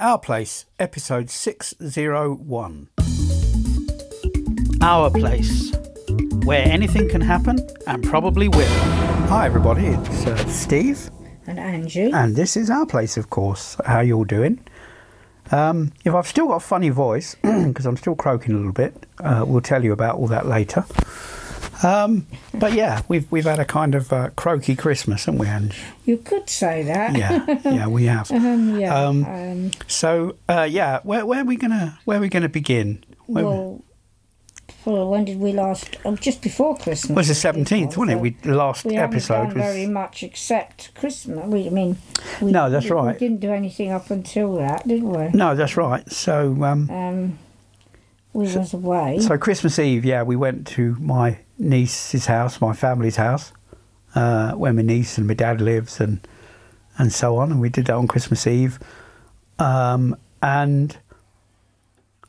Our Place, episode 601. Our Place, where anything can happen and probably will. Hi, everybody, it's uh, Steve, And Andrew. and this is Our Place, of course. How you all doing? Um, if I've still got a funny voice, because I'm still croaking a little bit, uh, we'll tell you about all that later. Um, but yeah, we've we've had a kind of uh, croaky Christmas, haven't we, Ange? you could say that. Yeah, yeah, we have. Um, yeah. Um, Um, So uh, yeah, where where are we gonna where are we gonna begin? Where, well, well, when did we last? Oh, just before Christmas. it was the seventeenth, wasn't it? We the last we episode done was very much except Christmas. We, I mean, we, No, that's we, right. We didn't do anything up until that, did we? no, that's right. So um, Um, we was away. so Christmas Eve, yeah, we went to my niece's house, my family's house, uh, where my niece and my dad lives, and and so on, and we did that on Christmas Eve, um, and.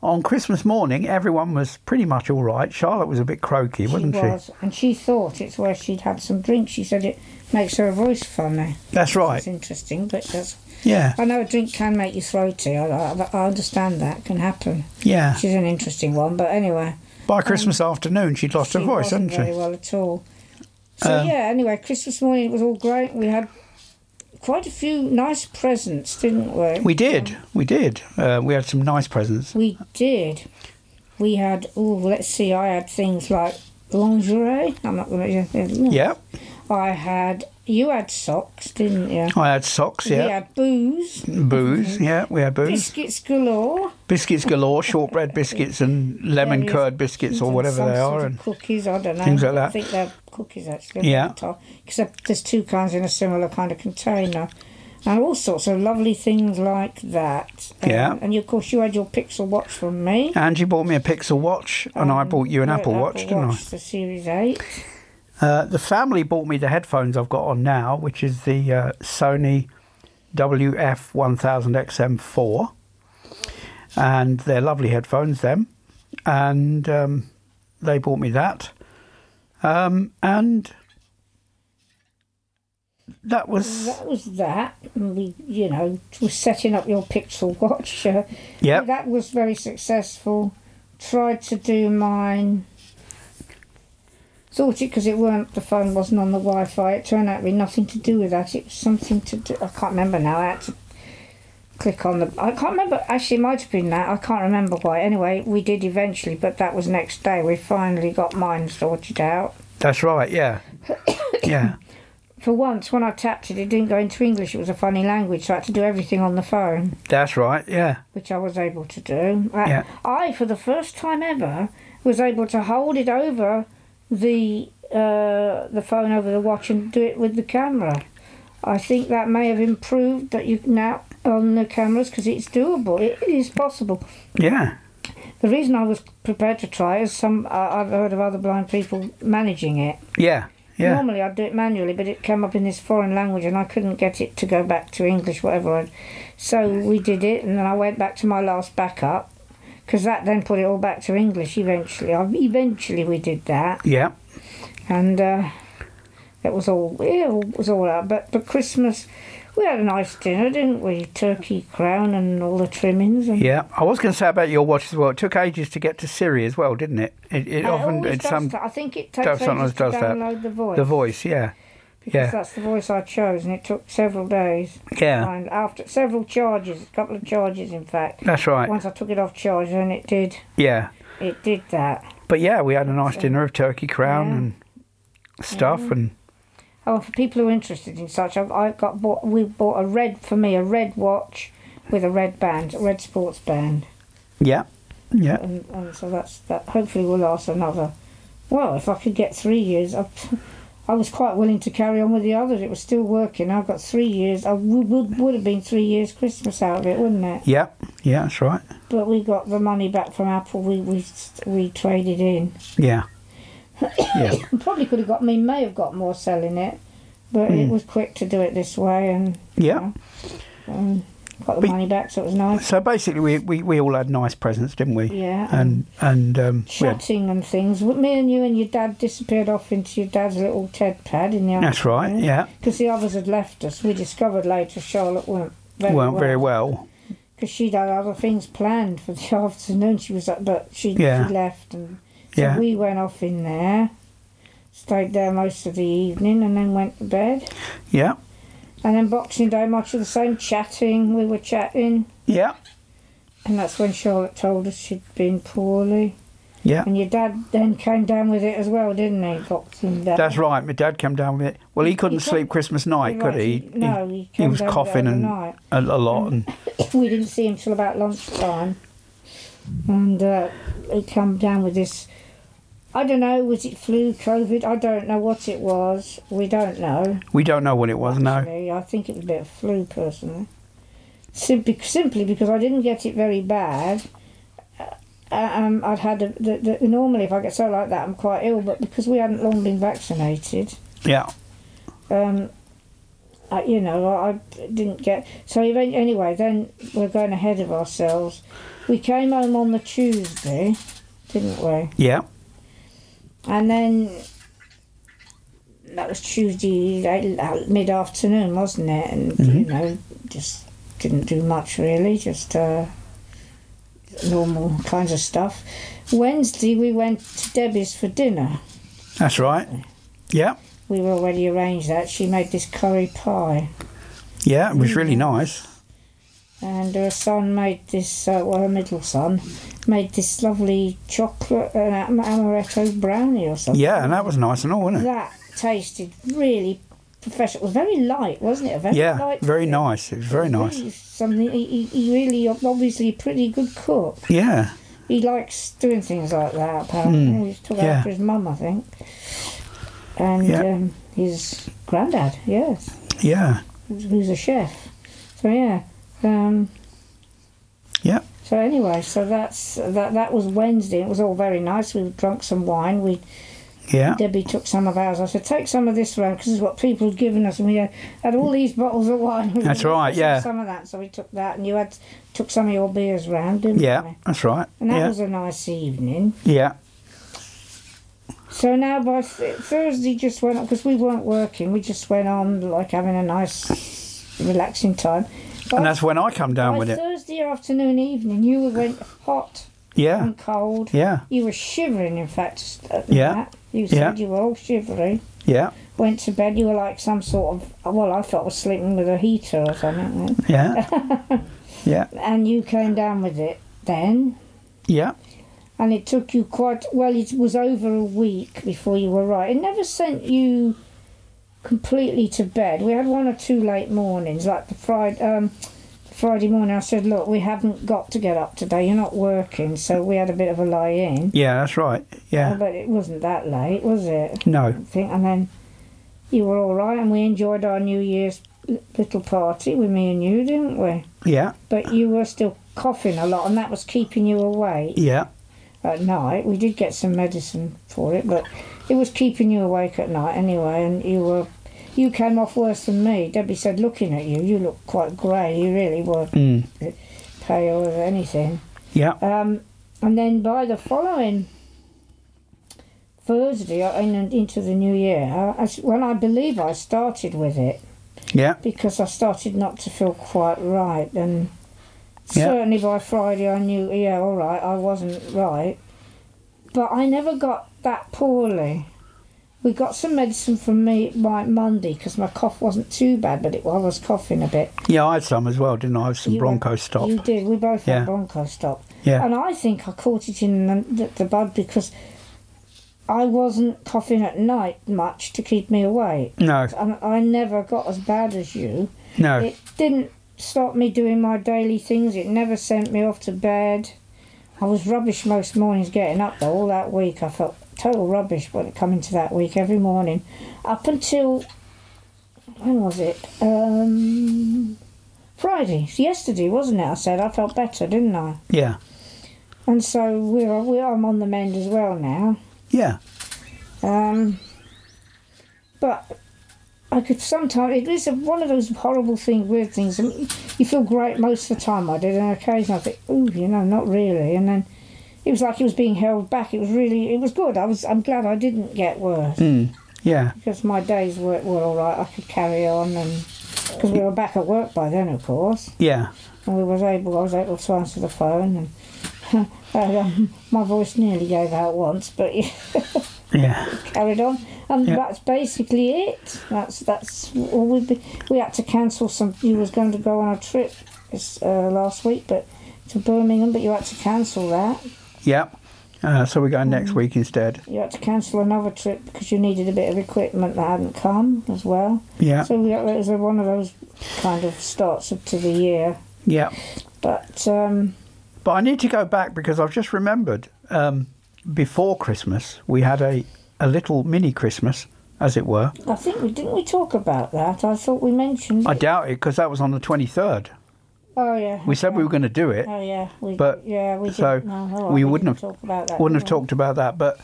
On Christmas morning, everyone was pretty much all right. Charlotte was a bit croaky, she wasn't she? was, and she thought it's where she'd had some drink. She said it makes her voice funny. That's right. It's interesting, but that's. Yeah, I know a drink can make you throaty. I, I, I understand that can happen. yeah. She's an interesting one, but anyway. By Christmas afternoon, she'd lost her voice, hadn't very she? well at all. So Um, yeah, anyway, Christmas morning it was all great. We had quite a few nice presents, didn't we? We did, we did. Uh, we had some nice presents. We did. We had. Oh, let's see. I had things like lingerie. I'm not going to. Yeah, I had. You had socks, didn't you? I had socks. Yeah. We had booze. Booze. Yeah, we had booze. Biscuits galore. Biscuits galore, shortbread biscuits and lemon curd biscuits or whatever they are, and cookies. I don't know. Things like that. I think they're cookies actually. Yeah. Because there's two kinds in a similar kind of container and all sorts of lovely things like that. Um, yeah. And of course, you had your Pixel Watch from me. And you bought me a Pixel Watch, and um, I bought you an Apple, Apple Watch, Watch, didn't I? The Series 8. Uh, the family bought me the headphones I've got on now, which is the uh, Sony WF1000XM4, and they're lovely headphones, them. And um, they bought me that, um, and that was That was that. And we, you know, was setting up your Pixel watch. Uh, Yep. That was very successful. Tried to do mine. Thought it because it weren't the phone wasn't on the Wi-Fi. It turned out to be nothing to do with that. It was something to do. I can't remember now. I had to click on the. I can't remember. Actually, it might have been that. I can't remember why. Anyway, we did eventually, but that was next day. We finally got mine sorted out. That's right, yeah. yeah. For once, when I tapped it, it didn't go into English. It was a funny language, so I had to do everything on the phone. That's right, yeah. which I was able to do. Yeah. I, for the first time ever, was able to hold it over the uh, the phone over the watch and do it with the camera. I think that may have improved that you now on the cameras because it's doable. It is possible. Yeah. The reason I was prepared to try is some I've heard of other blind people managing it. Yeah. Yeah. Normally I'd do it manually, but it came up in this foreign language and I couldn't get it to go back to English, whatever. I'd, so we did it, and then I went back to my last backup because that then put it all back to English eventually. I, eventually we did that, Yeah. and uh, it was all it was all out. But but Christmas, we had a nice dinner, didn't we? Turkey crown and all the trimmings. And Yeah. I was going to say about your watch as well. It took ages to get to Siri as well, didn't it? It, it it often it's does some that. I think it takes does- ages to does that. download the voice. the voice. Yeah. Because yeah. that's the voice I chose, and it took several days. Yeah. And after several charges, a couple of charges, in fact. That's right. Once I took it off charge, then it did. Yeah. It did that. But yeah, we had a nice dinner of turkey crown Yeah. and stuff, Yeah. and Oh, for people who are interested in such, I've, I got bought. We bought a red for me a red watch with a red band, a red sports band, yeah, yeah, and, and so that's that. Hopefully, will last another. Well, if I could get three years, I, I was quite willing to carry on with the others. It was still working. I've got three years. I would, would, would have been three years Christmas out of it, wouldn't it? yeah, yeah. That's right. But we got the money back from Apple. We we we traded in. Yeah, yeah, Probably could have got me. May have got more selling it, but it was quick to do it this way, and yeah. um, got the But- money back, so it was nice. So basically, we, we, we all had nice presents, didn't we? Yeah. And and um, we had- Chatting and things. Me and you and your dad disappeared off into your dad's little TED pad in the that's right. Yeah, Because the others had left us. We discovered later Charlotte weren't very weren't well. very well. because she'd had other things planned for the afternoon. She was, up, but she, Yeah. she left, and so Yeah. we went off in there, stayed there most of the evening, and then went to bed. Yeah. And then Boxing Day, much of the same, chatting. We were chatting, Yeah. and that's when Charlotte told us she'd been poorly. Yeah. And your dad then came down with it as well, didn't he? Boxing Day. That's right. My dad came down with it. Well, he couldn't He sleep Christmas night, Right, could he? No, he, he came was coughing and a, a lot, and we didn't see him till about lunchtime, and uh, he come down with this. I don't know. Was it flu, COVID? I don't know what it was. We don't know. we don't know what it was. No. actually. I think it was a bit of flu, personally. Simply, simply because I didn't get it very bad. Uh, um, I'd had a, the, the, normally if I get so like that I'm quite ill, but because we hadn't long been vaccinated, Yeah. um, I, you know, I, I didn't get. So even, anyway, then we're going ahead of ourselves. We came home on the Tuesday, didn't we? Yeah. And then that was Tuesday mid afternoon, wasn't it? And you know, just didn't do much really, just uh, normal kinds of stuff. Wednesday we went to Debbie's for dinner. That's right. Yeah. We were already arranged that. She made this curry pie. Yeah. It was really nice. And her son made this, uh, well, her middle son made this lovely chocolate uh, am- amaretto brownie or something. Yeah, and that was nice and all, wasn't it? That tasted really professional. It was very light, wasn't it? Very Yeah. light Very thing. nice. It was very nice. Really Something he, he- really obviously a pretty good cook. Yeah. He likes doing things like that. Apparently, Mm, he took yeah. after his mum, I think, and Yeah. um, his granddad. Yes, Yeah. who's a chef. So yeah. Um, Yeah. So anyway, so that's that. That was Wednesday. It was all very nice. We drunk some wine. We Yeah. Debbie took some of ours. I said, take some of this round because it's what people had given us. And we had, had all these bottles of wine. That's right, yeah. Some of that. So we took that, and you had took some of your beers round, didn't Yeah. we? That's right. And that Yeah. was a nice evening. Yeah. So now by th- Thursday just went because we weren't working. We just went on like having a nice, relaxing time. And that's when I come down with it. Thursday afternoon, evening, you were went hot Yeah. and cold. Yeah. You were shivering, in fact. Uh, yeah. That. You said Yeah. you were all shivery. Yeah. Went to bed. You were like some sort of. Well, I thought I was sleeping with a heater or something. Yeah. yeah. And you came down with it then, Yeah. and it took you quite. Well, it was over a week before you were right. It never sent you completely to bed. We had one or two late mornings, like the Friday. Um, Friday morning, I said, "Look, we haven't got to get up today. You're not working, so we had a bit of a lie in." Yeah. That's right. Yeah. But it wasn't that late, was it? No. I think, and then you were all right, and we enjoyed our New Year's little party with me and you, didn't we? Yeah. But you were still coughing a lot, and that was keeping you awake Yeah. At night. We did get some medicine for it, but it was keeping you awake at night anyway. And you were, you came off worse than me. Debbie said, looking at you, you look quite grey. You really were Mm. pale as anything. Yeah. Um, and then by the following Thursday, in, into the new year, I, when I believe I started with it, Yeah. because I started not to feel quite right, and Certainly by Friday I knew, yeah, all right, I wasn't right, but I never got that poorly. We got some medicine from me by Monday because my cough wasn't too bad, but it, I was coughing a bit. Yeah. I had some as well, didn't I? I had some You Bronco had- stop. You did. We both Yeah. had Bronchostop. Yeah. And I think I caught it in the, the, the bud because I wasn't coughing at night much to keep me awake. No. And I never got as bad as you. No. It didn't stop me doing my daily things. It never sent me off to bed. I was rubbish most mornings getting up though. All that week I felt total rubbish when it came into that week every morning. Up until when was it? Um Friday. It's yesterday, wasn't it? I said I felt better, didn't I? Yeah. And so we're we I'm on the mend as well now. Yeah. Um, but I could sometimes it is a, one of those horrible things, weird things. I mean, you feel great most of the time. I did, and occasionally I think, ooh, you know, not really. And then it was like it was being held back. It was really, it was good. I was, I'm glad I didn't get worse Mm. Yeah. because my days were, were all right. I could carry on, and because we were back at work by then, of course, Yeah. and we was able. I was able to answer the phone, and and, um, my voice nearly gave out once, but Yeah. carried on, and Yeah. that's basically it. That's that's all we we had to cancel some. You was going to go on a trip this, uh, last week, but to Birmingham, but you had to cancel that. Yeah. Uh, so we're going next week instead. You had to cancel another trip because you needed a bit of equipment that hadn't come as well. Yeah. So we, got, it was a- one of those kind of starts up to the year. Yeah. But um, But I need to go back because I've just remembered um, before Christmas we had a, a little mini Christmas, as it were. I think we didn't we talk about that. I thought we mentioned. I it. doubt it because that was on the 23rd. oh yeah. We said we were going to do it. Oh yeah, we, but- yeah we so didn't. No, all right, we wouldn't have- talk about that. Wouldn't have we? talked about that, but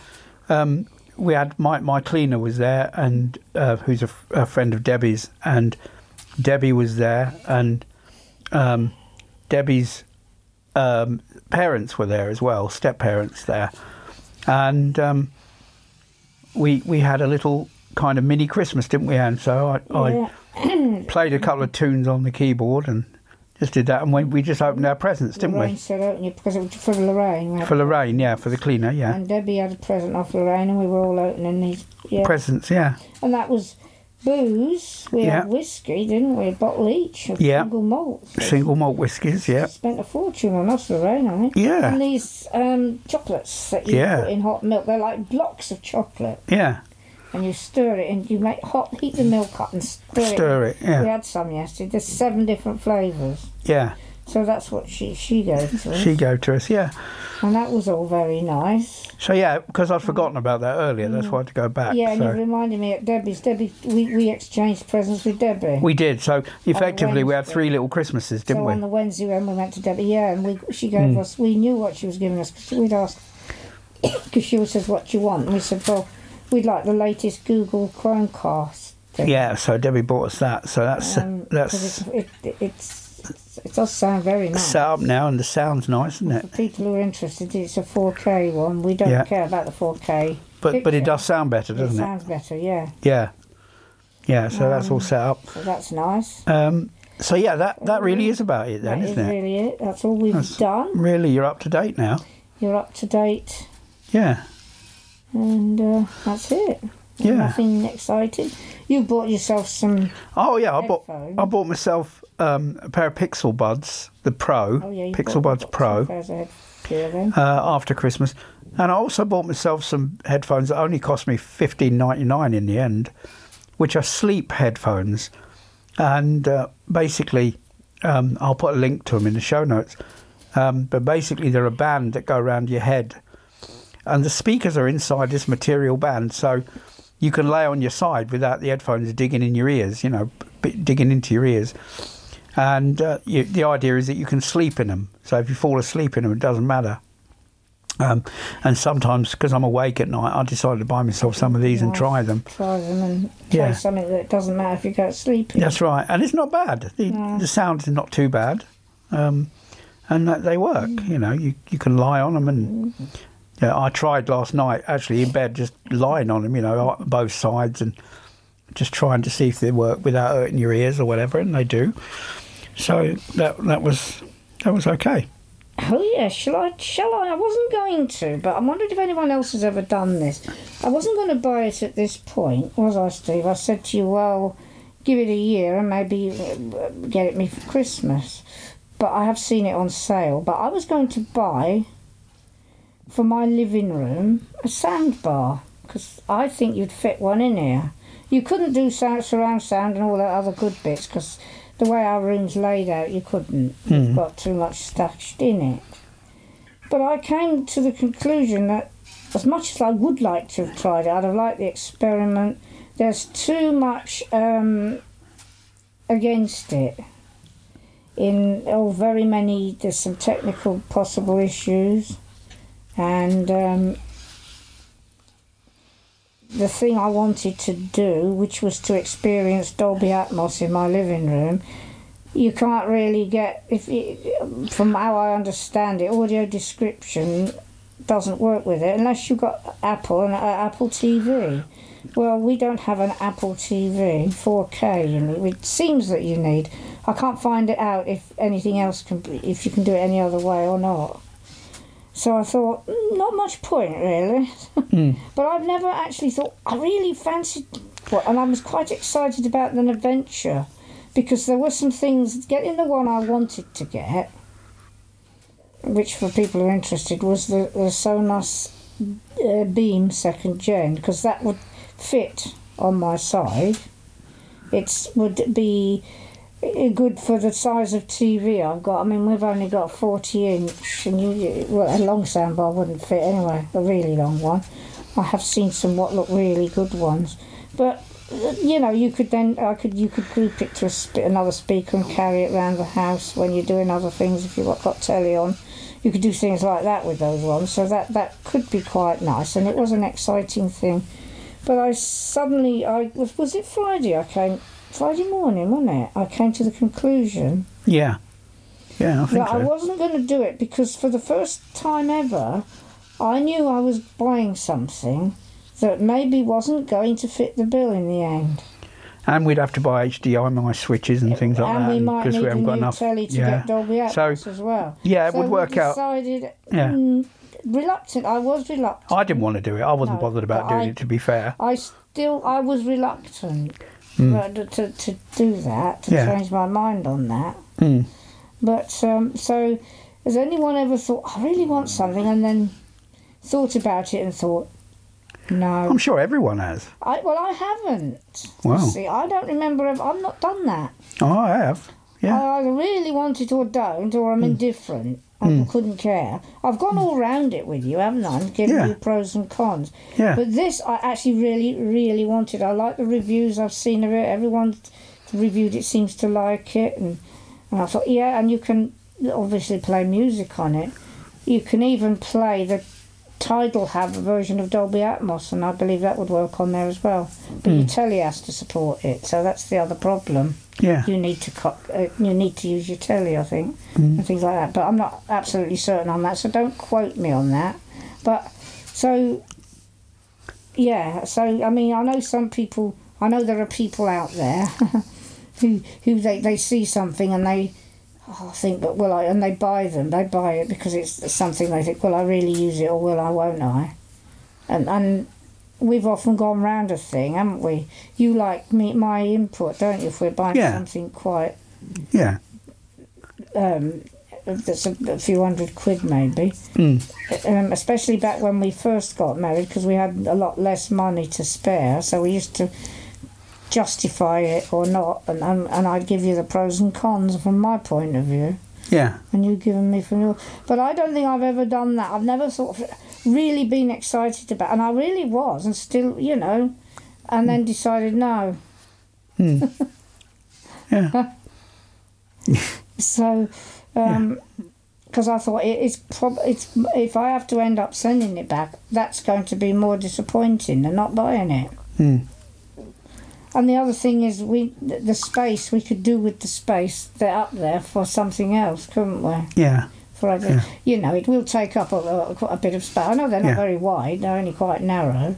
um, we had my, my cleaner was there, and uh, who's a, f- a friend of Debbie's, and Debbie was there, and um, Debbie's um, parents were there as well, step parents there, and um, we we had a little kind of mini Christmas, didn't we? Anne? so I, Yeah. I played a couple of tunes on the keyboard and just did that, and we, we just opened our presents, didn't Lorraine we? said open it because it was for Lorraine. For Lorraine, yeah, for the cleaner, yeah. And Debbie had a present off Lorraine, and we were all opening these. Yeah. Presents, yeah. and that was booze. We Yeah. had whiskey, didn't we? A bottle each of Yeah. single malt. Single malt whiskies, yeah. Spent a fortune on us, Lorraine, I think. Yeah. And these um, chocolates that you Yeah. put in hot milk, they're like blocks of chocolate. Yeah. And you stir it and you make hot, heat the milk up and stir, it. Stir it, yeah. We had some yesterday. There's seven different flavours. Yeah. So that's what she, she gave to us. She gave to us, yeah. and that was all very nice. So, yeah, because I'd forgotten about that earlier, that's why I had to go back. yeah, and you reminded me at Debbie's. Debbie, we, we exchanged presents with Debbie. We did. So, effectively, we had three little Christmases, didn't so we? on the Wednesday when we went to Debbie, yeah, and we she gave Hmm. us. We knew what she was giving us because we'd asked because she always says what do you want, and we said, well, we'd like the latest Google Chromecast. Thing. Yeah, so Debbie bought us that. So that's Um, that's it, it, it's it does sound very nice. set up now, and the sound's nice, isn't it? For people who are interested, it's a 4K one. We don't Yeah. care about the 4K. But but it does sound better, doesn't it? sounds better, yeah. Yeah. Yeah. So that's all Um, set up. So that's nice. Um, so yeah, that that really is about it then, That is isn't it? really it. That's all we've That's- done. Really, you're up to date now. You're up to date, Yeah. and uh, that's it. Yeah. Nothing exciting. You bought yourself some. Oh yeah, I bought I bought myself um, a pair of Pixel Buds, the Pro, Oh yeah, Pixel Buds Pro, some pairs of headgear then. uh, after Christmas, and I also bought myself some headphones that only cost me fifteen ninety nine in the end, which are sleep headphones, and uh, basically, um, I'll put a link to them in the show notes. Um, but basically, they're a band that go around your head, and the speakers are inside this material band, so you can lay on your side without the headphones digging in your ears. You know, digging into your ears. And uh, you, the idea is that you can sleep in them. So if you fall asleep in them, it doesn't matter. Um, and sometimes, because I'm awake at night, I decided to buy myself some of these and try them. Try them and try Yeah. something that doesn't matter if you go to sleep. That's right, and it's not bad. The, No. the sound is not too bad, um, and that they work. You know, you you can lie on them, and yeah, I tried last night actually in bed, just lying on them. You know, both sides, and just trying to see if they work without hurting your ears or whatever, and they do. So that that was that was okay. Oh yeah, shall I? Shall I? I wasn't going to, but I wondered if anyone else has ever done this. I wasn't going to buy it at this point, was I, Steve? I said to you, well, give it a year and maybe uh, get it me for Christmas. But I have seen it on sale. But I was going to buy for my living room a sound bar because I think you'd fit one in here. You couldn't do sound, surround sound and all that other good bits because the way our room's laid out, you couldn't. You've got too much stashed in it. But I came to the conclusion that as much as I would like to have tried it, I'd have liked the experiment. There's too much um, against it. In oh, very many. There's some technical possible issues, and um, the thing I wanted to do, which was to experience Dolby Atmos in my living room, you can't really get if from how I understand it, audio description doesn't work with it unless you've got Apple and uh, Apple TV. Well, we don't have an Apple TV 4K. You know, it seems that you need. I can't find it out if anything else can be, if you can do it any other way or not. So I thought, "Mm, not much point really. but I've never actually thought I really fancied, well, and I was quite excited about an adventure because there were some things. Getting the one I wanted to get, which for people who are interested was the, the Sonos uh, Beam second gen because that would fit on my side. It would be Eh, good for the size of TV I've got. I mean, we've only got 40 inch, and you, well, a long soundbar wouldn't fit anyway, a really long one. I have seen some what look really good ones, but you know, you could then I could you could group it to a another speaker and carry it around the house when you're doing other things. If you've got, got telly on, you could do things like that with those ones. So that that could be quite nice, and it was an exciting thing. But I suddenly I was was it Friday I came Friday morning, wasn't it? I came to the conclusion Yeah. Yeah, I think that I wasn't going to do it because for the first time ever, I knew I was buying something that maybe wasn't going to fit the bill in the end. And we'd have to buy HDMI switches and things like and that And we might need we a new enough. telly to yeah. get Dolby Atmos So, as well. yeah, it so would work we out. decided, Yeah. mm, reluctant. I was reluctant. I didn't want to do it. I wasn't No, bothered about doing I- it, to be fair. I still, I was reluctant uh, to, to, do that, to. Yeah. change my mind on that. Mm. But um, so, has anyone ever thought, I really want something, and then thought about it and thought, no. I'm sure everyone has. I, well, I haven't. Wow. See, I don't remember. Ever, I've not done that. Oh, I have. Yeah. I either really want it or don't, or I'm indifferent. Hmm. I couldn't care. I've gone all round it with you, haven't I? And given Yeah. you pros and cons. Yeah. But this, I actually really, really wanted. I like the reviews I've seen of it. Everyone reviewed it seems to like it, and, and I thought, yeah, and you can obviously play music on it. You can even play the Tidal have a version of Dolby Atmos, and I believe that would work on there as well. But your telly has to support it, so that's the other problem yeah. you need to co- uh, you need to use your telly, I think, and things like that. But I'm not absolutely certain on that, so don't quote me on that. But so yeah, so I mean, I know some people. I know there are people out there who who they, they see something and they oh, think, but will I? And they buy them. They buy it because it's something they think, will I really use it or will I? Won't I? And and we've often gone round a thing, haven't we? You like me my input, don't you? If we're buying Yeah. something quite Yeah. um, that's a, a few hundred quid maybe. Mm. Um, especially back when we first got married, because we had a lot less money to spare, so we used to justify it or not, and, and and I'd give you the pros and cons from my point of view, Yeah. and you've given me from your. But I don't think I've ever done that. I've never sort of really been excited about, and I really was, and still, you know, and then decided no. Mm. yeah. So, um 'cause because I thought it, it's prob- it's if I have to end up sending it back, that's going to be more disappointing than not buying it. Mm. And the other thing is, we the space we could do with the space they're up there for something else, couldn't we? Yeah. For other, Yeah. you know, it will take up a, a, quite a bit of space. I know they're not Yeah. very wide; they're only quite narrow.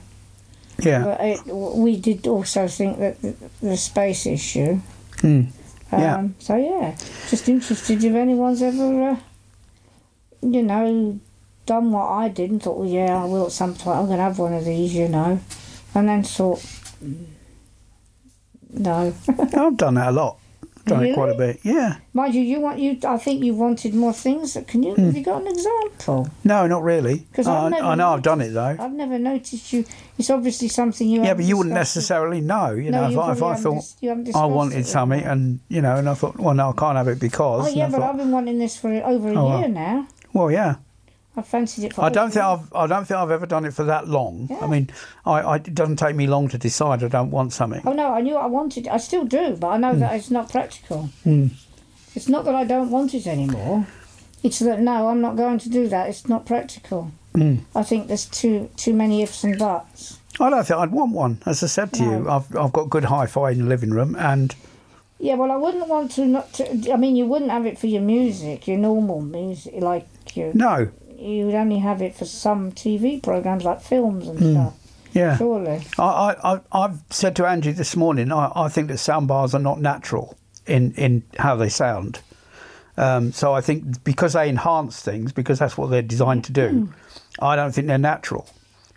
Yeah. But it, we did also think that the, the space issue. Mm. Um, Yeah. So yeah, just interested if anyone's ever, uh, you know, done what I did and thought, well, yeah, I will at some point. I'm going to have one of these, you know, and then thought, mm, no. I've done that a lot. Done it quite a bit. Yeah. Mind you, you want you. I think you wanted more things. Can you? Hmm. Have you got an example? No, not really. Because I, I know I've done it though. I've never noticed you. It's obviously something you. Yeah, but you wouldn't necessarily know. You No, know, you if I, if I thought dis- I wanted something, and you know, and I thought, well, no, I can't have it because. Oh yeah, but thought, I've been wanting this for over a Oh, year well. now. well, yeah. I fancied it for. I don't think. I've I don't think I've ever done it for that long. Yeah. I mean, I, I it doesn't take me long to decide I don't want something. Oh no, I knew I wanted. I still do, but I know that it's not practical. Mm. It's not that I don't want it anymore. It's that no, I'm not going to do that. It's not practical. Mm. I think there's too too many ifs and buts. I don't think I'd want one. As I said to you, I've I've got good hi-fi in the living room, and Yeah, well, I wouldn't want to not to. I mean, you wouldn't have it for your music, your normal music, like your no, you'd only have it for some TV programs like films and Hmm. stuff. Yeah. Surely. I, I, I've said to Angie this morning, I, I think that sound bars are not natural in, in how they sound. Um, so I think because they enhance things, because that's what they're designed to do, I don't think they're natural.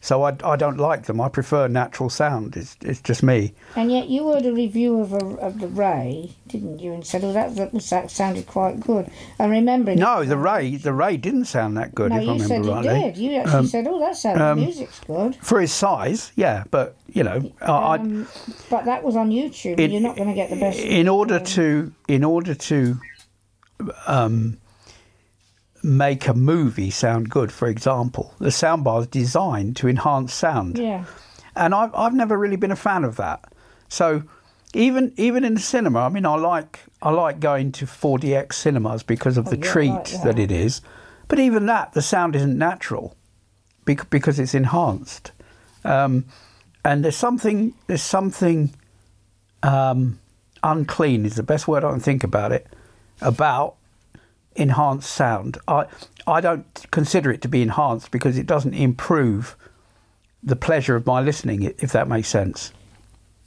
So I, I don't like them. I prefer natural sound. It's, it's just me. And yet you heard a review of, a, of the Ray, didn't you? And said, "Oh, that that, that sounded quite good." And remembering No, the Ray, the Ray didn't sound that good, no, if I you said remember it did. You actually Um, said, "Oh, that sounds um, music's good." For his size, yeah, but you know, I, I, Um, but that was on YouTube. It- You're not going to get the best. in order to in order to um, make a movie sound good, for example, the soundbar is designed to enhance sound, Yeah. and I've I've never really been a fan of that. So even even in the cinema, I mean, I like I like going to 4DX cinemas because of the Oh, yeah, treat like that that. it is, but even that the sound isn't natural bec- because it's enhanced. Um, and there's something there's something um, unclean is the best word I can think about it about enhanced sound. I I don't consider it to be enhanced because it doesn't improve the pleasure of my listening. If that makes sense.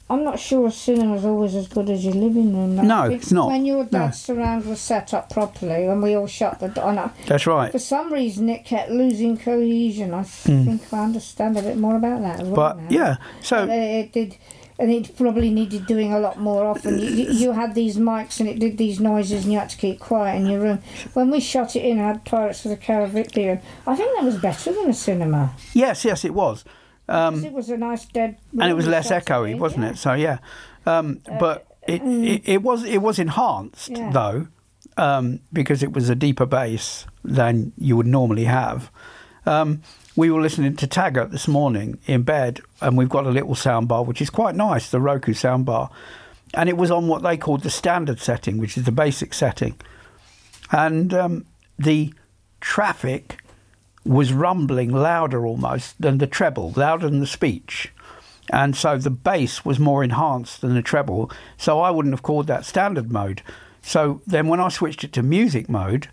I'm not sure a cinema's always as good as your living room. No, I it's not. When your No. dad's surround was set up properly and we all shut the door, I- That's right. for some reason it kept losing cohesion. I hmm. think I understand a bit more about that as well. But now. yeah, so it did, and it probably needed doing a lot more often. You, you had these mics and it did these noises, and you had to keep quiet in your room. When we shut it in, I had Pirates of the Caribbean. I think that was better than a cinema. yes, yes, it was, um, it was a nice dead. and it was less echoey, in, wasn't yeah. it? So yeah, um, but it, it it was it was enhanced Yeah. though um, because it was a deeper bass than you would normally have. We were listening to Taggart this morning in bed, and we've got a little soundbar which is quite nice, the Roku soundbar, and it was on what they called the standard setting, which is the basic setting, and um, the traffic was rumbling louder almost than the treble, louder than the speech. And so the bass was more enhanced than the treble. So I wouldn't have called that standard mode. So then when I switched it to music mode,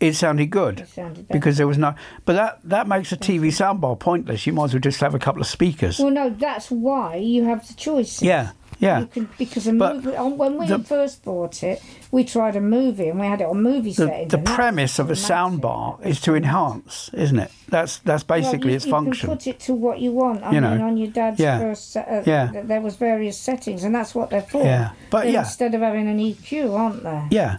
it sounded good. It sounded because there was no. But that, that makes a TV soundbar pointless. You might as well just have a couple of speakers. Well, no, that's why you have the choice. Yeah, yeah. You can, because a But movie, when we the- first bought it, we tried a movie and we had it on movie The, settings. the premise of a soundbar is to enhance, isn't it? That's that's Well, basically you, its you function. can put it to what you want. I You mean, know. on your dad's Yeah. first, set, uh, Yeah. there was various settings, and that's what they're for. Yeah. But yeah. instead of having an EQ, aren't they? Yeah,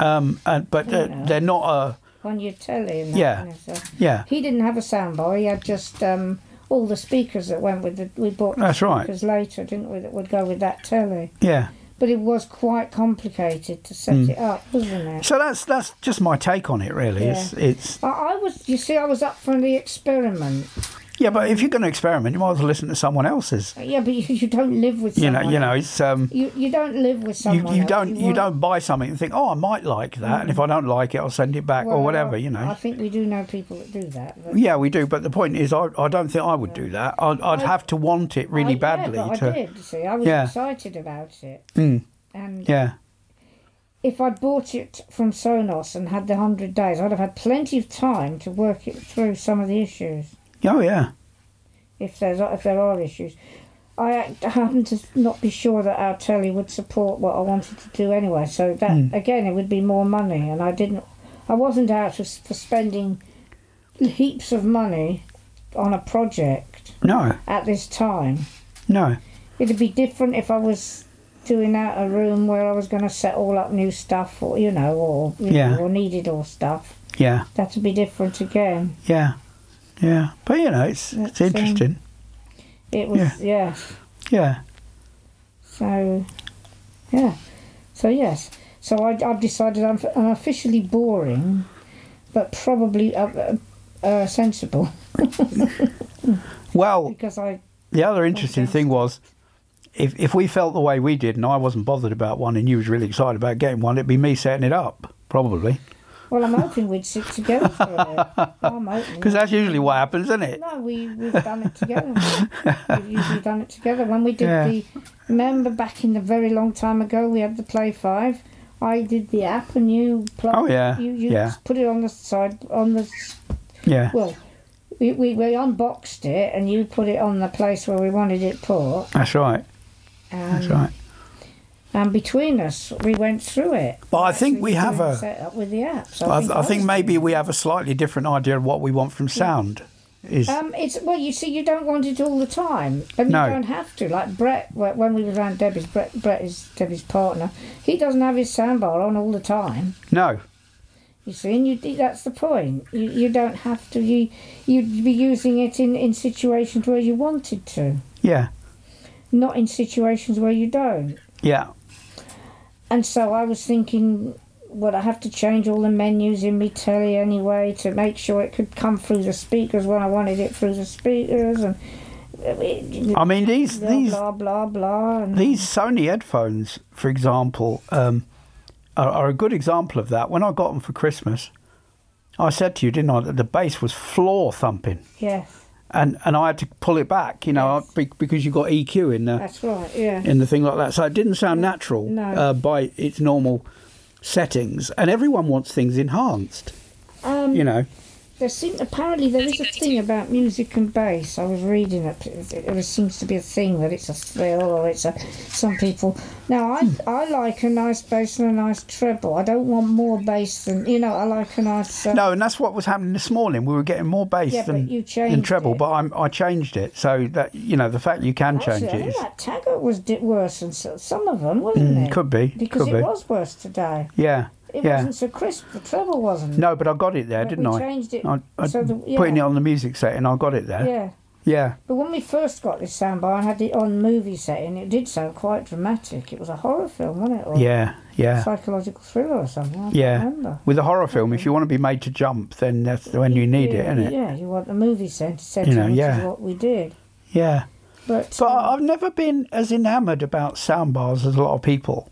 um, and, but uh, they're not a On your telly and that Yeah. kind of stuff. yeah. He didn't have a soundbar. He had just um, all the speakers that went with the. We bought the That's right. speakers later, didn't we? That would go with that telly. Yeah. But it was quite complicated to set Hmm. it up, wasn't it? So that's that's just my take on it. Really, it's it's I, I was. You see, I was up for the experiment. Yeah. But if you're going to experiment, you might as well listen to someone else's. Yeah, but you, you don't live with someone. You know, you know, it's um, You, you don't live with you, someone. you else. don't you want- don't buy something and think, oh, I might like that, and if I don't like it, I'll send it back well, or whatever. You know, I think we do know people that do that. But Yeah, we do. But the point is, I, I don't think I would do that. I'd, I'd I- have to want it really I, badly Yeah, to. I did. See, I was Yeah. excited about it, Mm, and yeah. if I'd bought it from Sonos and had the hundred days, I'd have had plenty of time to work it through some of the issues. Oh yeah. if there's if there are issues. I happen to not be sure that our telly would support what I wanted to do anyway. So that Hmm. again, it would be more money, and I didn't. I wasn't out for, for spending heaps of money on a project No. at this time. No. It'd be different if I was doing out a room where I was going to set all up new stuff, or you know, or you Yeah. know, or needed all stuff. Yeah. That'd be different again. Yeah. Yeah. But you know, it's it's um, interesting. It was, Yeah. yeah. Yeah. So, yeah. So, yes. So I, I've decided I'm, I'm officially boring, but probably uh, uh, uh, sensible Well, because I. The other interesting Okay. thing was, if if we felt the way we did, and I wasn't bothered about one, and you was really excited about getting one, it'd be me setting it up probably, Well, I'm hoping we'd sit together for it. I'm hoping. because that's usually what happens, isn't it? No, we, we've done it together. we've usually done it together. When we did Yeah. the. Remember back in the very long time ago, we had the Play 5. I did the app and you plug, Oh, yeah, you, you yeah. put it on the side on the Yeah. Well, we, we, we unboxed it and you put it on the place where we wanted it put. That's right. And, That's right. And between us, we went through it. But I think we have a- set up with the app. So I, think I think maybe we have a slightly different idea of what we want from sound. Is Um, it's well, you see, you don't want it all the time, and No. you don't have to. Like Brett, when we were around Debbie's, Brett, Brett is Debbie's partner. He doesn't have his soundbar on all the time. no, You see, and you that's the point. You you don't have to. You you'd be using it in in situations where you wanted to, yeah, not in situations where you don't. yeah, And so I was thinking, would I have to change all the menus in my telly anyway to make sure it could come through the speakers when I wanted it through the speakers and. I mean these blah these blah blah blah. And these Sony headphones, for example, um, are, are a good example of that. When I got them for Christmas, I said to you, didn't I, that the bass was floor thumping, yeah, and and I had to pull it back, you know, Yes. because you got EQ in the that's right. Yeah, in the thing like that. So it didn't sound natural No. uh, by its normal settings, and everyone wants things enhanced, um, you know. There seem apparently there is a thing about music and bass. I was reading it. it. There seems to be a thing that it's a thrill or it's a. Some people now I Hmm. I like a nice bass and a nice treble. I don't want more bass than you know. I like a nice. Uh, No, and that's what was happening this morning. We were getting more bass Yeah, but than, you than changed treble, it. but I'm, I changed it so that you know the fact you can change Actually, I it think that Taggart was di- worse than some of them, wasn't it? Mm, could be, because could it be. was worse today. yeah, It yeah. wasn't so crisp. The treble wasn't. No, but I got it there, But didn't I? changed it I, I so the- putting it on the music setting. I got it there. Yeah. Yeah, But when we first got this soundbar I had it on movie setting, it did sound quite dramatic. It was a horror film, wasn't it? Or yeah, yeah, psychological thriller or something. I yeah. remember. With a horror film, if you want to be made to jump, then that's when you need yeah, it, isn't it? Yeah, you want the movie set- setting, know, which yeah. is what we did. Yeah. But, But um, I've never been as enamoured about soundbars as a lot of people,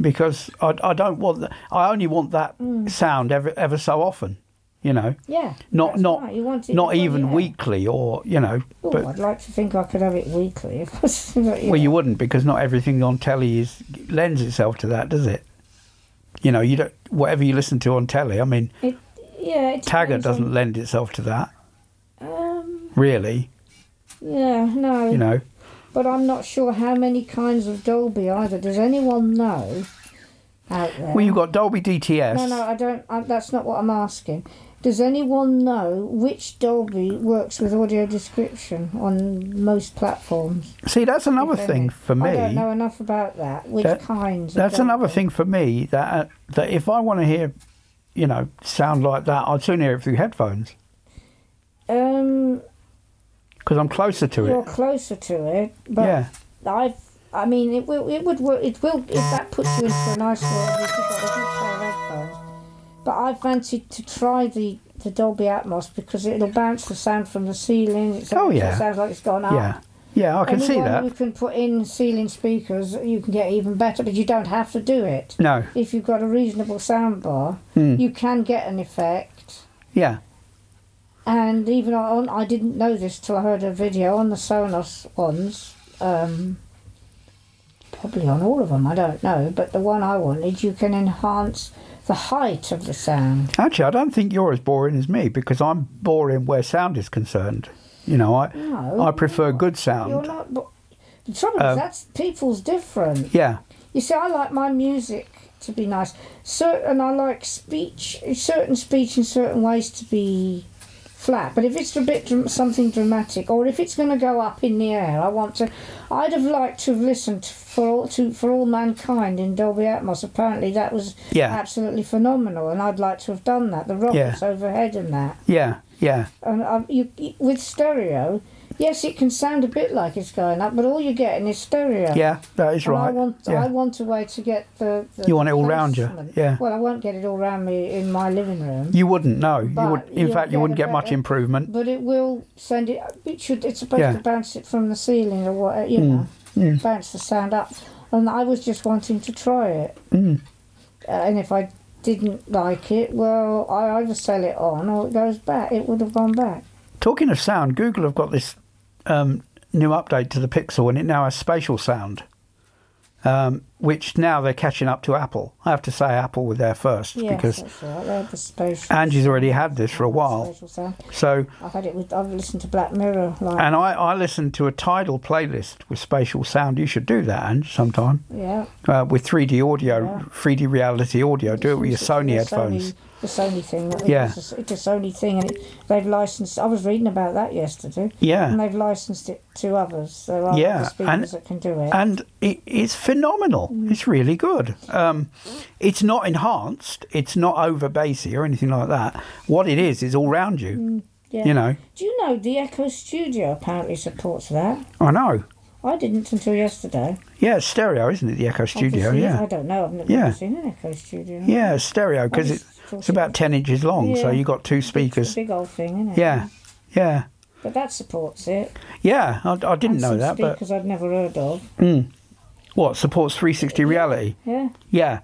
because I, I don't want. The, I only want that Mm. sound ever ever so often, you know. yeah, Not not right. You not even yeah. weekly or you know. Oh, but I'd like to think I could have it weekly. If I but, well, you wouldn't because not everything on telly is lends itself to that, does it? You know, you don't. Whatever you listen to on telly, I mean, It, yeah, it Taggart doesn't lend itself to that, Um, really. yeah, no. You know. But I'm not sure how many kinds of Dolby either. Does anyone know out there? Well, you've got Dolby DTS. No, no, I don't. I, that's not what I'm asking. Does anyone know which Dolby works with audio description on most platforms? See, that's another thing for me. I don't know enough about that. Which That- kinds? of That's another thing for me that uh, that if I want to hear, you know, sound like that, I'd soon hear it through headphones Um, because I'm closer to it. you're closer to it, but yeah, I've. I mean, it will. It would work. It will. If that puts you into a nice world, if you've got a good pair of headphones. But I fancied to try the the Dolby Atmos because it'll bounce the sound from the ceiling. It Oh, sounds, yeah. It sounds like it's gone up. yeah, yeah. I can see that. who can put in ceiling speakers, you can get even better, but you don't have to do it. No, If you've got a reasonable soundbar, Hmm. you can get an effect. yeah, And even on, I didn't know this till I heard a video on the Sonos ones. Um, probably on all of them, I don't know. But the one I wanted, you can enhance the height of the sound. actually, I don't think you're as boring as me because I'm boring where sound is concerned. You know, I No, I prefer good sound. You're not. The trouble Um, is, that's people's different. Yeah, You see, I like my music to be nice. Certain, I like speech, certain speech in certain ways to be flat. But if it's a bit something dramatic, or if it's going to go up in the air, I want to. I'd have liked to have listened for all to for all mankind in Dolby Atmos. Apparently, that was Yeah. absolutely phenomenal, and I'd like to have done that. The rockets overhead and that, yeah, yeah, and um, you with stereo. Yes, it can sound a bit like it's going up, but all you're getting is stereo. yeah. That is And I right. want I want a way to get the. the You want it all round you, yeah. Well, I won't get it all round me in my living room, you wouldn't know. You would. In fact, you wouldn't get much improvement. but it will send it. It should. It's supposed Yeah. to bounce it from the ceiling or what you Mm, know, mm. bounce the sound up. And I was just wanting to try it. Mm. Uh, and if I didn't like it, well, I either sell it on or it goes back. It would have gone back. Talking of sound, Google have got this um, new update to the Pixel, and it now has spatial sound. um, which now they're catching up to Apple. I have to say Apple were there first Yes, because right. The. Angie's already had this for a while. So, I've had it with. I've listened to Black Mirror. Like, and I, I listened to a Tidal playlist with spatial sound. You should do that, Ange, sometime. yeah. Uh, with 3D audio, Yeah. 3D reality audio. Do it with your Sony headphones. Sony, the Sony thing. that- Yeah. It's a, it's a Sony thing, and it, they've licensed. I was reading about that yesterday. Yeah. And they've licensed it to others. There are Yeah, other speakers and- that can do it. and it, it's phenomenal. Mm. It's really good. Um, it's not enhanced. It's not over bassy or anything like that. What it is is all round you. Mm, yeah. You know, Do you know the Echo Studio apparently supports that? I know. I didn't until yesterday. Yeah, it's stereo, isn't it? The Echo Studio. Obviously, Yeah, I don't know. I've never Yeah. seen an Echo Studio. yeah, stereo because it's it's about ten inches long. So Yeah. you got two It's a speakers. big old thing, isn't it? Yeah, yeah, But that supports it. yeah. I, I didn't and know that, but speakers I'd never heard of. mm, what supports 360 reality? Yeah, Yeah.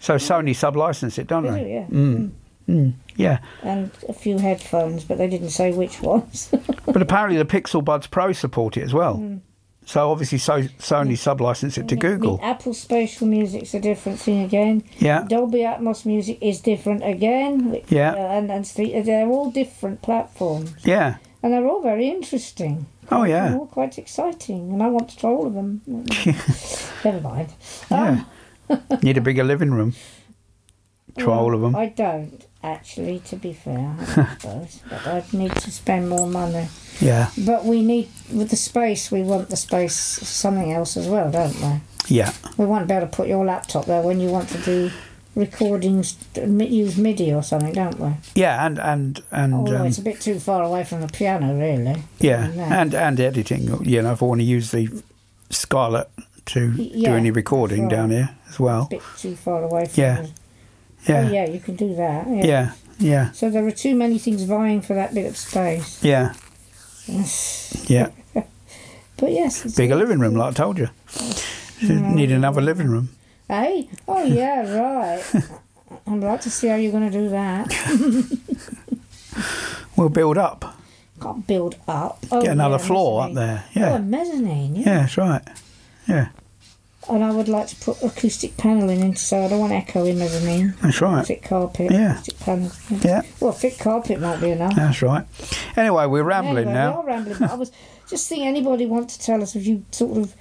So Sony sub-license it, don't they they? do, yeah. Mm. Mm, yeah. And a few headphones, but they didn't say which ones. But apparently the Pixel Buds Pro support it as well. Mm. So obviously so Sony sub-license it to Google. Apple Spatial Music's a different thing again. Yeah. Dolby Atmos music is different again. Yeah. uh, and and they're all different platforms, Yeah. and they're all very interesting. Oh They're yeah. all quite exciting, and I want to try all of them. Never mind. Yeah. Need a bigger living room. Try all of them. I don't actually, to be fair. I suppose, but I'd need to spend more money. Yeah. But we need with the space. We want the space for something else as well, don't we? Yeah. We want to be able to put your laptop there when you want to do recordings, use MIDI or something, don't we? Yeah, and and and Although um, it's a bit too far away from the piano, really. yeah, and and editing. You know, if I want to use the Scarlett to do any recording right. down here as well. A bit too far away from. Yeah. Yeah. Oh, yeah, you can do that. Yeah. Yeah. Yeah. So there are too many things vying for that bit of space. Yeah. Yeah. But yes, it's Bigger living room, like I told you. you Need another living room. Hey, oh yeah, right. I'd like to see how you're going to do that. We'll build up. Can't build up. Oh, Get another yeah, floor up mezzanine. there. Oh, a Yeah. mezzanine, yeah. Yeah, that's right. Yeah, And I would like to put acoustic panelling in, so I don't want to echo in mezzanine. that's right. Thick carpet, Yeah. acoustic panel. Yeah, Well, thick carpet might be enough. that's right. Anyway, we're rambling anyway, now. We are rambling. I was just thinking, anybody want to tell us if you sort of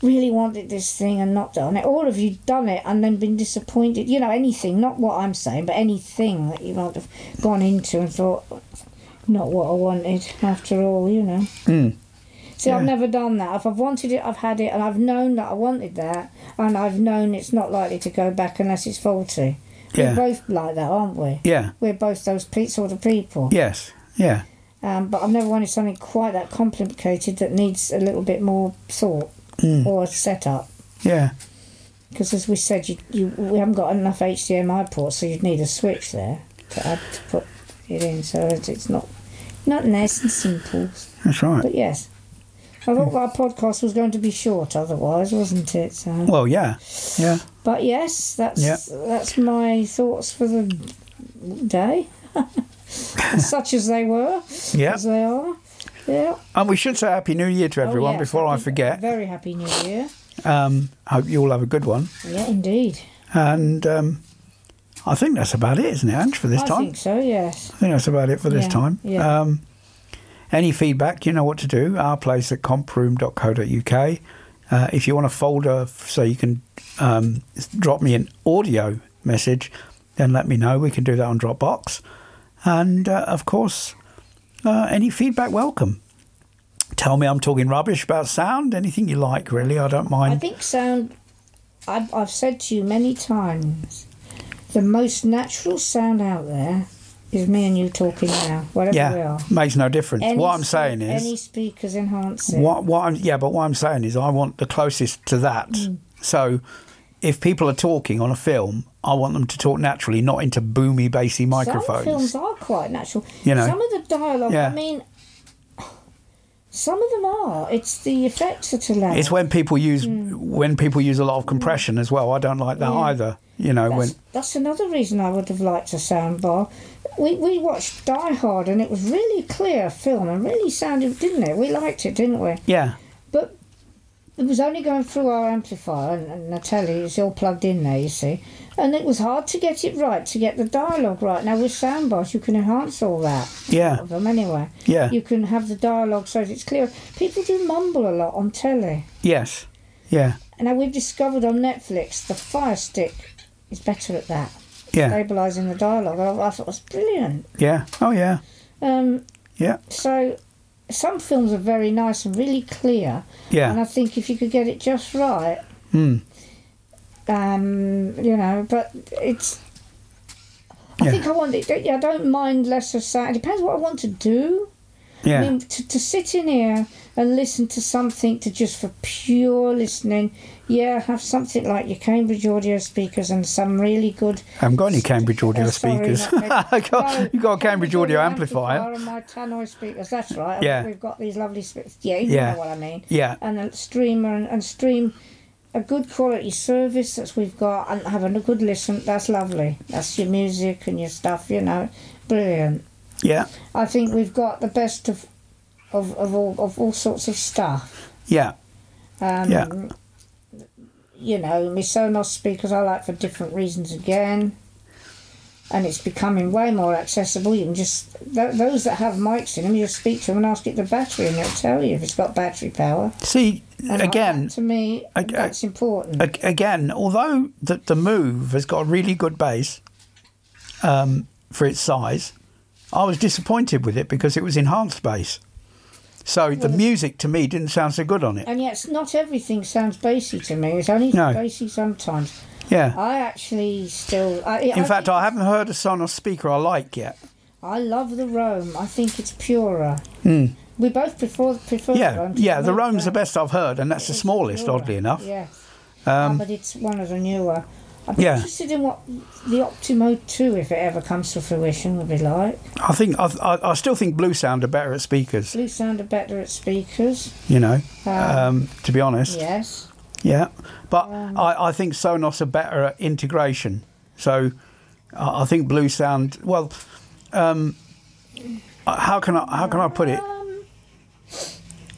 really wanted this thing and not done it, or have you'd done it and then been disappointed? You know, anything, not what I'm saying, but anything that you might have gone into and thought, not what I wanted after all, you know. Mm. See, I've never done that. If I've wanted it, I've had it, and I've known that I wanted that, and I've known it's not likely to go back unless it's faulty. Yeah. We're both like that, aren't we? Yeah. We're both those pe- sort of people. Yes. Yeah. Um, but I've never wanted something quite that complicated that needs a little bit more thought Mm. or setup. Yeah. Because as we said, you, you we haven't got enough HDMI ports, so you'd need a switch there to add to put it in. So it's, it's not not nice and simple. That's right. But yes, I thought our podcast was going to be short, otherwise, wasn't it? So, Well, yeah. Yeah. but yes, that's Yeah. that's my thoughts for the day, such as they were, Yeah. as they are. Yeah. And we should say Happy New Year to everyone Oh, before I forget. Very happy New Year. Um, hope you all have a good one. Yeah, indeed. And um, I think that's about it, isn't it, Ange, for this I time? I think so. Yes. I think that's about it for this Yeah, time. yeah. Um, any feedback, you know what to do. Our place at comproom.co.uk. Uh, if you want a folder so you can um, drop me an audio message, then let me know. We can do that on Dropbox. And uh, of course, uh, any feedback welcome. Tell me I'm talking rubbish about sound, anything you like, really. I don't mind. I think sound. I've, I've said to you many times, the most natural sound out there is me and you talking now, wherever we yeah, are. makes no difference. Any what I'm spe- saying is. any speakers enhance it. What what I'm yeah, but what I'm saying is I want the closest to that. Mm. So if people are talking on a film, I want them to talk naturally, not into boomy, bassy Some microphones. films are quite natural. You know. Some of the dialogue. Yeah. I mean, some of them are. It's the effects that are loud. It's when people use when people use a lot of compression as well. I don't like that Mm. Yeah. either. You know when That's, that's another reason I would have liked a sound bar. We, we watched Die Hard and it was really clear film and really sounded, didn't it? We liked it, didn't we? yeah But it was only going through our amplifier and, and the telly is all plugged in there, you see. And it was hard to get it right, to get the dialogue right. Now with soundbars, you can enhance all that. Yeah. Of them anyway. Yeah. You can have the dialogue so that it's clear. People do mumble a lot on telly. Yes. Yeah. And now we've discovered on Netflix the Fire Stick is better at that, Yeah. stabilising the dialogue. I, I thought it was brilliant. Yeah. Oh yeah. Um, Yeah. so some films are very nice and really clear. Yeah. And I think if you could get it just right, Hmm. Um, you know, but it's. I Yeah. think I want it. Yeah, I don't mind less lesser sound. It depends what I want to do. Yeah. I mean, to, to sit in here and listen to something to just for pure listening, yeah, have something like your Cambridge audio speakers and some really good. I haven't got any Cambridge audio Oh, speakers. I got, No, you got a Cambridge audio amplifier. and my tannoy speakers. That's right. Yeah. we've got these lovely speakers. Yeah, you Yeah. know what I mean. Yeah. And a streamer and, and stream a good quality service that we've got and having a good listen. That's lovely. That's your music and your stuff. You know, brilliant. Yeah. I think we've got the best of of, of all of all sorts of stuff. Yeah. Um, Yeah. You know, my Sonos speakers I like for different reasons again. And it's becoming way more accessible. You can just th- those that have mics in them, you just speak to them and ask it the battery, and it'll tell you if it's got battery power. See, And again, to me, I- that's important. ag- again, although the, the Move has got a really good bass um, for its size, I was disappointed with it because it was enhanced bass. So the music to me didn't sound so good on it. and yet, not everything sounds bassy to me. It's only No. bassy sometimes. Yeah. I actually still. I, In I fact, I haven't heard a Sonos speaker I like yet. I love the Roam. I think it's purer. Hmm. We both prefer prefer the Yeah, Roam. to yeah. The Roam's the best I've heard, and that's the smallest, purer. oddly enough. Yeah, Um, but it's one of the newer. Be Yeah. interested in what the Optimo 2, if it ever comes to fruition, would be like. I think I, I, I still think Bluesound are better at speakers. Bluesound are better at speakers. You know, Um, um, to be honest. Yes. Yeah, but Um, I, I think Sonos are better at integration. So I I think Bluesound. Well, um, uh, how can I how can I put it?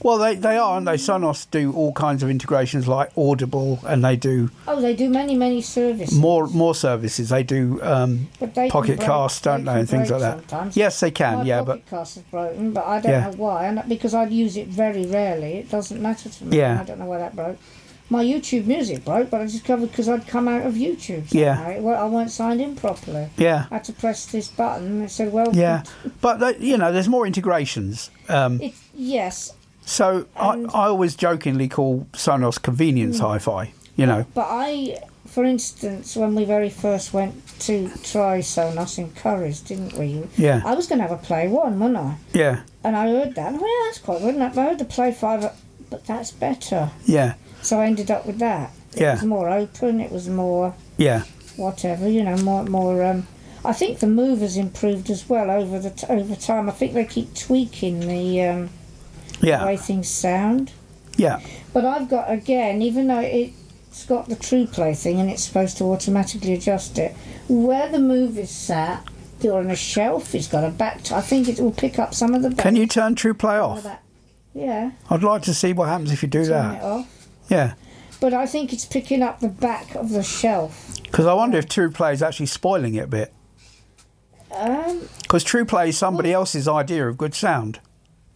Well, they, they are, and they Sonos do all kinds of integrations like Audible, and they do oh, they do many, many services. more more services. They do um, But they Pocket break- Cast, don't they, can and things like that. sometimes. Yes, they can. My yeah, but Pocket Cast is broken, but I don't Yeah. know why. And because I'd use it very rarely, it doesn't matter to me. Yeah. I don't know why that broke. My YouTube music broke, but I discovered because I'd come out of YouTube. Yeah. somehow. It wa- I weren't signed in properly. yeah, I had to press this button, and it said, "Well, yeah. But you know, there's more integrations. Um, It's yes, so I, And- I always jokingly call Sonos convenience Hmm. hi-fi. You know, but I, for instance, when we very first went to try Sonos in Curry's, didn't we? Yeah. I was going to have a Play One, wasn't I? yeah, And I heard that. And I yeah, that's quite good. And I heard the Play Five, but that's better. yeah, So I ended up with that. It Yeah. was more open. It was more yeah, whatever, you know, more more. Um, I think the move has improved as well over the t- over time. I think they keep tweaking the um, yeah, way things sound. yeah, But I've got again, even though it's got the Trueplay thing and it's supposed to automatically adjust it, where the move is sat on a shelf, it's got a back. T- I think it will pick up some of the. Can you turn Trueplay off? Yeah, I'd like to see what happens if you do turn it that. off. Yeah, But I think it's picking up the back of the shelf. because I wonder if Trueplay is actually spoiling it a bit. Um, Because Trueplay is somebody else's idea of good sound.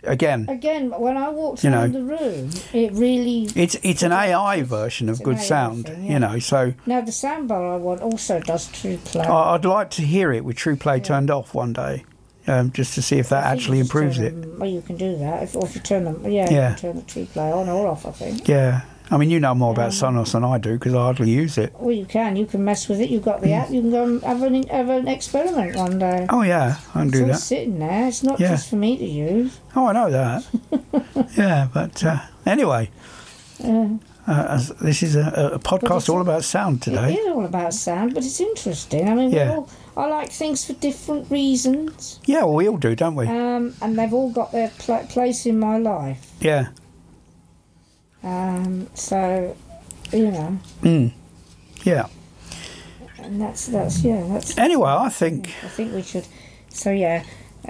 Again, again, when I walked You around know. the room, it really. it's it's an AI version of good AI sound. yeah. You know, so Now the soundbar I want also does Trueplay. I- I'd like to hear it with Trueplay turned off one day, um, just to see if that I actually improves turn it. well, you can do that if, or if you turn them. Yeah, Yeah. You can turn the Trueplay on or off. I think. Yeah, I mean, you know more about Sonos than I do because I hardly use it. Well, you can. You can mess with it. You've got the app. You can go and have an have an experiment one day. Oh yeah, I can it's do that. sitting there. It's not Yeah. just for me to use. Oh, I know that. yeah, but uh, anyway, Uh, uh, as this is a, a podcast it's- all about sound today. It is all about sound, but it's interesting. I mean, Yeah. we all, I like things for different reasons, Yeah, well, we all do, don't we? um, and they've all got their pla place in my life. Yeah. Um, so, you know, Mm. Yeah. and that's that's yeah, that's. Anyway, I think I think we should. So yeah,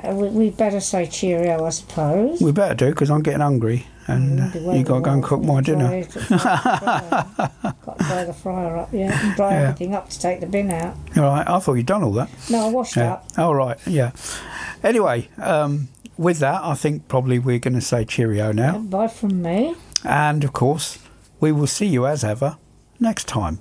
Uh, we, we better say cheerio, I suppose. We better do because I'm getting hungry and Mm, uh, you got to go and cook my dinner. Got to dry the fryer up, yeah, and dry Yeah. everything up to take the bin out. All right, I thought you'd done all that. No, I washed Yeah. up. All right, yeah. Anyway, um, with that, I think probably we're going to say cheerio now. Bye from me. And of course, we will see you as ever next time.